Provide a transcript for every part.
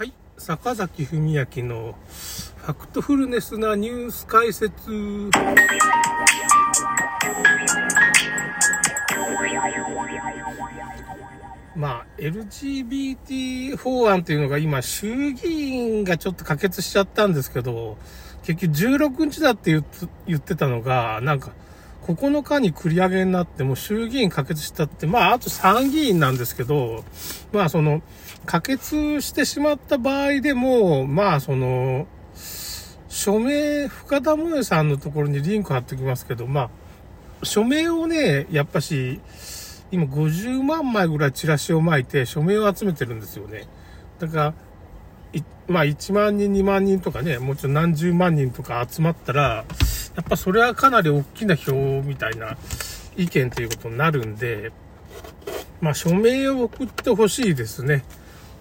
はい。坂崎文明のファクトフルネスなニュース解説。まあ、LGBT 法案っていうのが今、衆議院がちょっと可決しちゃったんですけど、結局16日だって言言ってたのが、なんか、9日に繰り上げになっても衆議院可決したって、まあ、あと参議院なんですけど、まあ、その、可決してしまった場合でも、まあ、その、署名、深田萌さんのところにリンク貼っておきますけど、まあ、署名をね、やっぱし、今50万枚ぐらいチラシを巻いて署名を集めてるんですよね。だから、まあ1万人、2万人とかね、もうちろん何十万人とか集まったら、やっぱそれはかなり大きな票みたいな意見ということになるんで、まあ署名を送ってほしいですね。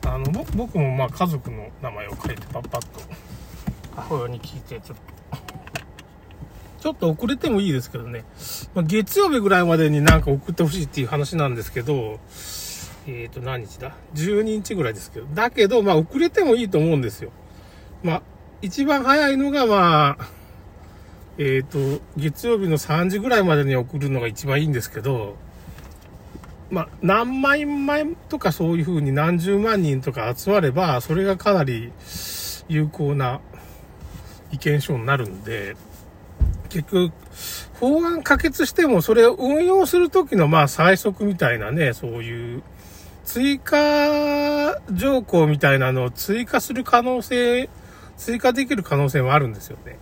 あの、僕もまあ家族の名前を書いてパッパッと母親に聞いてちょっとちょっと遅れてもいいですけどね。まあ、月曜日ぐらいまでになんか送ってほしいっていう話なんですけど、えっ、ー、と、何日だ ?12 日ぐらいですけど。だけど、まあ、遅れてもいいと思うんですよ。まあ、一番早いのが、まあ、えっ、ー、と、月曜日の3時ぐらいまでに送るのが一番いいんですけど、まあ、何万枚とかそういう風に何十万人とか集まれば、それがかなり有効な意見書になるんで、結局、法案可決してもそれを運用するときのまあ最速みたいなね、そういう追加条項みたいなのを追加する可能性、追加できる可能性もあるんですよね。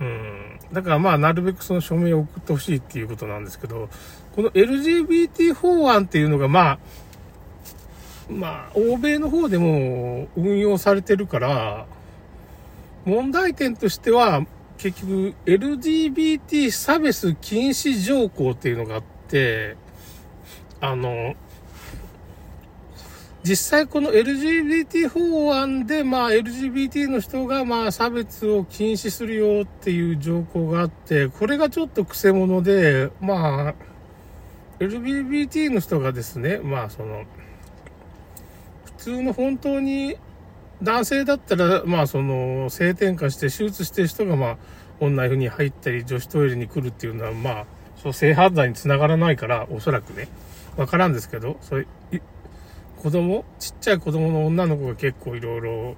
うん。だからまあなるべくその署名を送ってほしいっていうことなんですけど、この LGBT 法案っていうのがまあ、まあ、欧米の方でも運用されてるから、問題点としては、結局 LGBT 差別禁止条項っていうのがあって、あの、実際この LGBT 法案で、まあ LGBT の人がまあ差別を禁止するよっていう条項があって、これがちょっと癖者で、まあ、LGBT の人がですね、まあその、普通の本当に男性だったら、まあその、性転換して手術してる人が、まあ、女湯に入ったり、女子トイレに来るっていうのは、まあ、そう、性犯罪につながらないから、おそらくね、わからんですけど、それ、子供、ちっちゃい子供の女の子が結構いろいろ、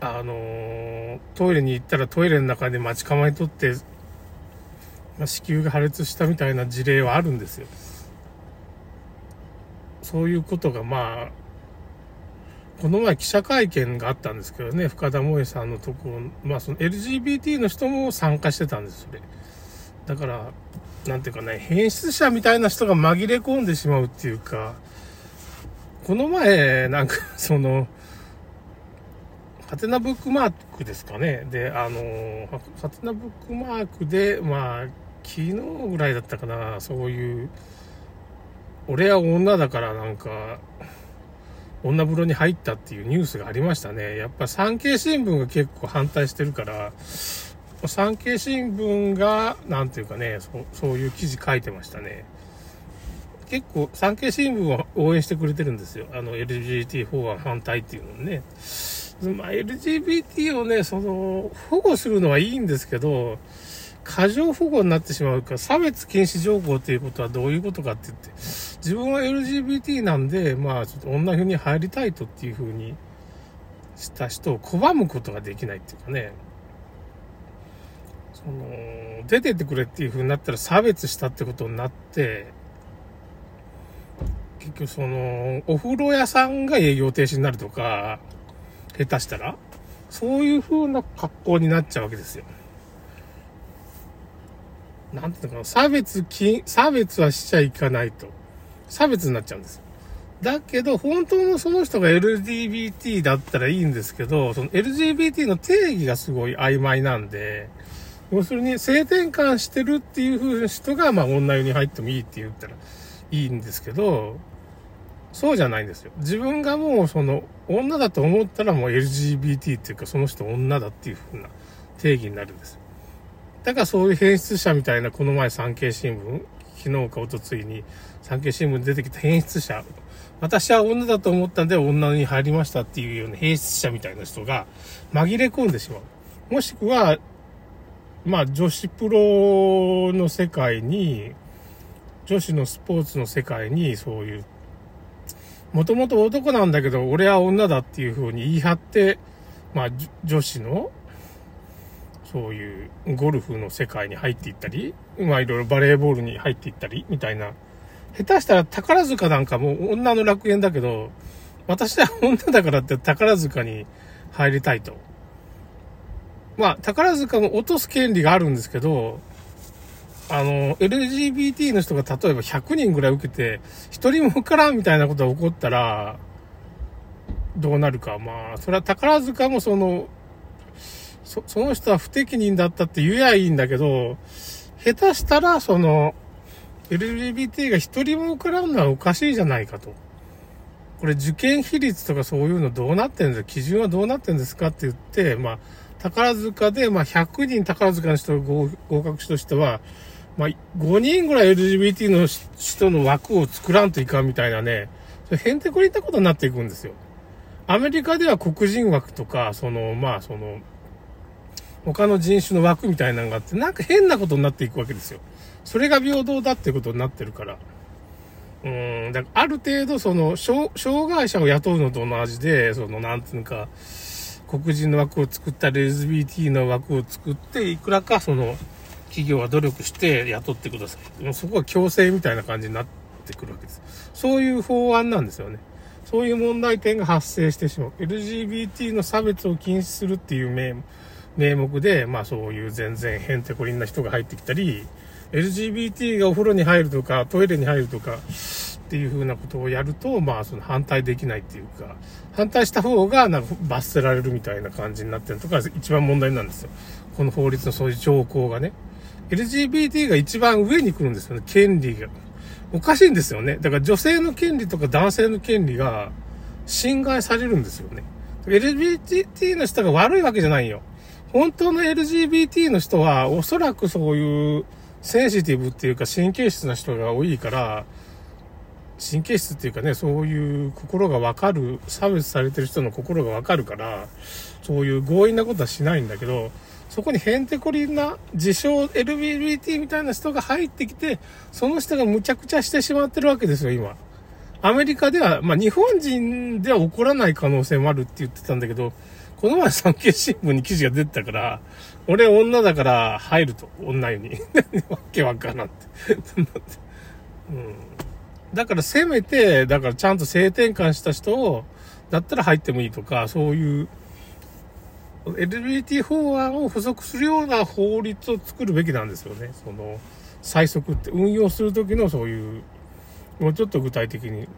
あの、トイレに行ったらトイレの中で待ち構えとって、ま、子宮が破裂したみたいな事例はあるんですよ。そういうことが、まあ、この前記者会見があったんですけどね、深田萌さんのとこ、まあその LGBT の人も参加してたんです、それ。だから、なんていうかね、変質者みたいな人が紛れ込んでしまうっていうか、この前、なんか、その、ハテナブックマークですかね。で、あの、ハテナブックマークで、まあ、昨日ぐらいだったかな、そういう、俺は女だからなんか、女風呂に入ったっていうニュースがありましたね。やっぱ産経新聞が結構反対してるから、産経新聞が、なんていうかね、そそういう記事書いてましたね。結構、産経新聞は応援してくれてるんですよ。あの、LGBT 法案反対っていうのね。まあ、LGBT をね、その、保護するのはいいんですけど、過剰保護になってしまうか差別禁止条項っていうことはどういうことかって言って、自分は LGBT なんで、まあ、ちょっと女風に入りたいとっていう風にした人を拒むことができないっていうかね、その、出てってくれっていう風になったら差別したってことになって、結局その、お風呂屋さんが営業停止になるとか、下手したら、そういう風な格好になっちゃうわけですよ。なんていうのかな、差別き、差別はしちゃいかないと。差別になっちゃうんです。だけど、本当のその人が LGBT だったらいいんですけど、その LGBT の定義がすごい曖昧なんで、要するに性転換してるっていう風な人が、まあ女湯に入ってもいいって言ったらいいんですけど、そうじゃないんですよ。自分がもうその女だと思ったらもう LGBT っていうかその人女だっていう風な定義になるんです。だからそういう変質者みたいな、この前産経新聞、昨日か一昨日に産経新聞に出てきた変質者、私は女だと思ったんで女に入りましたっていうような兵出者みたいな人が紛れ込んでしまう。もしくは、まあ女子プロの世界に、女子のスポーツの世界にそういう、もともと男なんだけど俺は女だっていう風に言い張って、まあ女子のそういうゴルフの世界に入っていったり、まあいろいろバレーボールに入っていったりみたいな下手したら宝塚なんかも女の楽園だけど、私は女だからって宝塚に入りたいと。まあ、宝塚も落とす権利があるんですけど、あの、LGBT の人が例えば100人ぐらい受けて、1人も受からんみたいなことが起こったら、どうなるか。まあ、それは宝塚もその、そその人は不適任だったって言えばいいんだけど、下手したら、その、LGBT が一人も受からんのはおかしいじゃないかと。これ受験比率とかそういうのどうなってんですか？基準はどうなってんですかって言って、まあ、宝塚で、まあ、100人宝塚の人が合格したとしては、まあ、5人ぐらい LGBT の人の枠を作らんといかんみたいなね、へんてこりんなことになっていくんですよ。アメリカでは黒人枠とか、その、まあ、その、他の人種の枠みたいなのがあって、なんか変なことになっていくわけですよ。それが平等だってことになってるから。うん、だからある程度その、障害者を雇うのと同じで、その、なんていうか、黒人の枠を作ったり、LGBT の枠を作って、いくらかその、企業は努力して雇ってください。もうそこは強制みたいな感じになってくるわけです。そういう法案なんですよね。そういう問題点が発生してしまう。LGBT の差別を禁止するっていう名目で、まあそういう全然へんてこりんな人が入ってきたり、LGBT がお風呂に入るとか、トイレに入るとか、っていう風なことをやると、まあ、その反対できないっていうか、反対した方が、なんか罰せられるみたいな感じになってるとか、一番問題なんですよ。この法律のそういう条項がね。LGBT が一番上に来るんですよね、権利が。おかしいんですよね。だから女性の権利とか男性の権利が侵害されるんですよね。LGBT の人が悪いわけじゃないよ。本当の LGBT の人は、おそらくそういうセンシティブっていうか神経質な人が多いから、神経質っていうかね、そういう心がわかる、差別されてる人の心がわかるから、そういう強引なことはしないんだけど、そこにヘンテコリンな自称 LGBT みたいな人が入ってきて、その人がむちゃくちゃしてしまってるわけですよ、今。アメリカでは、まあ日本人では起こらない可能性もあるって言ってたんだけど、この前産経新聞に記事が出てたから、俺女だから入ると、女湯に。わけわからんって。うん。だからせめて、だからちゃんと性転換した人を、だったら入ってもいいとか、そういう、LGBT 法案を補足するような法律を作るべきなんですよね。その、最速って運用するときのそういう、もうちょっと具体的に。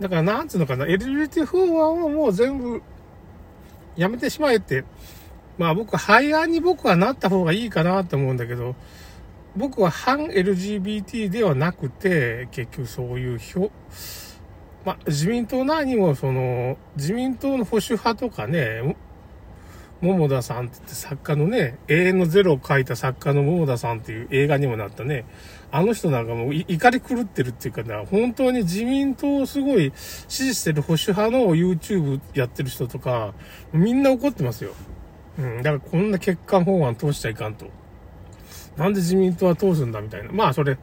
だからなんつうのかな、LGBT 法案をもう全部やめてしまえって、まあ僕、廃案に僕はなった方がいいかなと思うんだけど、僕は反 LGBT ではなくて、結局そういう表、まあ自民党内にもその、自民党の保守派とかね、桃田さんって言って作家のね、永遠のゼロを書いた作家の桃田さんっていう映画にもなったね、あの人なんかもう怒り狂ってるっていうかな、本当に自民党をすごい支持してる保守派の YouTube やってる人とか、みんな怒ってますよ。うん、だからこんな欠陥法案通しちゃいかんと。なんで自民党は通すんだみたいな。まあそれ、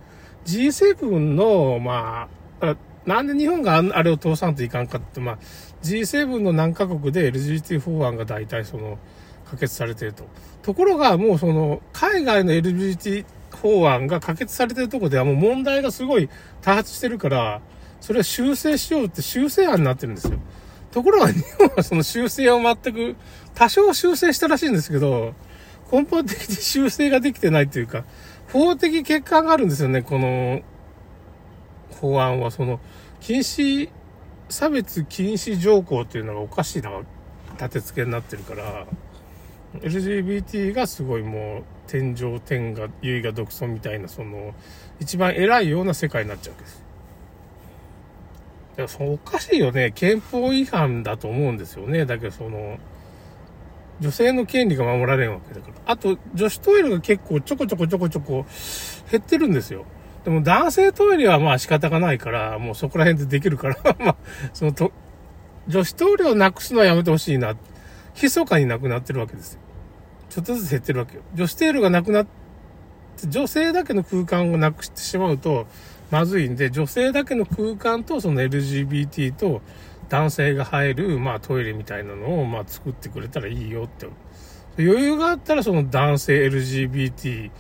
G7 の、まあ、なんで日本があれを通さんといかんかって、まあ、G7 の何カ国で LGBT 法案が大体その、可決されてると。ところが、もうその、海外の LGBT 法案が可決されてるとこではもう問題がすごい多発してるから、それは修正しようって修正案になってるんですよ。ところが日本はその修正を全く、多少修正したらしいんですけど、根本的に修正ができてないというか、法的欠陥があるんですよね、この法案は。その、禁止、差別禁止条項っていうのがおかしいな、立て付けになってるから、LGBT がすごいもう、天上天が、唯が独尊みたいな、その、一番偉いような世界になっちゃうわけです。だからそのおかしいよね。憲法違反だと思うんですよね。だけどその、女性の権利が守られんわけだから。あと、女子トイレが結構ちょこちょこちょこちょこ減ってるんですよ。でも男性トイレはまあ仕方がないから、もうそこら辺でできるから、まあ、そのと、女子トイレをなくすのはやめてほしいな。密かになくなってるわけですよ。ちょっとずつ減ってるわけよ。女子トイレがなくなって、女性だけの空間をなくしてしまうと、まずいんで、女性だけの空間とその LGBT と男性が入る、まあトイレみたいなのを、まあ作ってくれたらいいよって。余裕があったらその男性 LGBT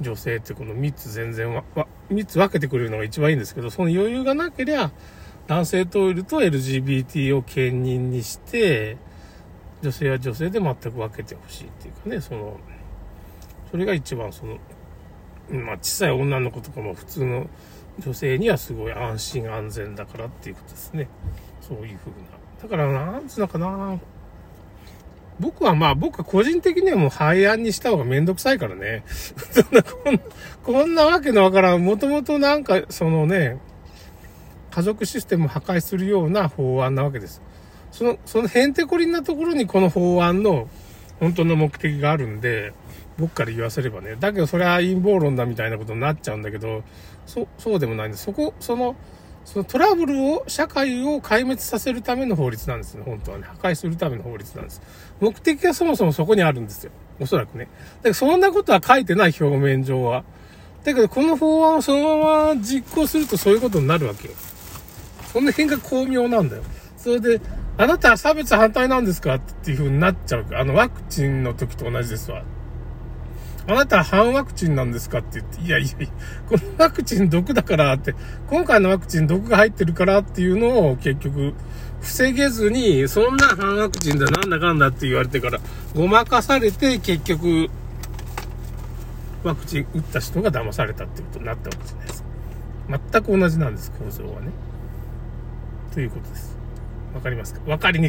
女性ってこの3つ全然わ、3つ分けてくれるのが一番いいんですけど、その余裕がなけりゃ、男性トイレと LGBT を兼任にして、女性は女性で全く分けてほしいっていうかね、その、それが一番その、まあ小さい女の子とかも普通の女性にはすごい安心安全だからっていうことですね。そういうふうな。だから、なんつうのかな。僕はまあ、僕個人的にはもう廃案にした方がめんどくさいからね。そんな、こんこんなわけのわからん、もともとなんか、そのね、家族システムを破壊するような法案なわけです。その、そのへんてこりんなところにこの法案の本当の目的があるんで、僕から言わせればね。だけどそれは陰謀論だみたいなことになっちゃうんだけど、そ、そうでもないんです。そこ、その、そのトラブルを、社会を壊滅させるための法律なんですね、本当はね。破壊するための法律なんです。目的はそもそもそこにあるんですよ。おそらくね。だけどそんなことは書いてない表面上は。だけどこの法案をそのまま実行するとそういうことになるわけよ。その辺が巧妙なんだよ。それで、あなたは差別反対なんですか？っていう風になっちゃう。あの、ワクチンの時と同じですわ。あなたは反ワクチンなんですかって言って、いやいやいや、このワクチン毒だからって、今回のワクチン毒が入ってるからっていうのを結局、防げずに、そんな反ワクチンだなんだかんだって言われてから、ごまかされて結局、ワクチン打った人が騙されたってことになったわけじゃないですか。全く同じなんです、構造はね。ということです。わかりますか？わかりに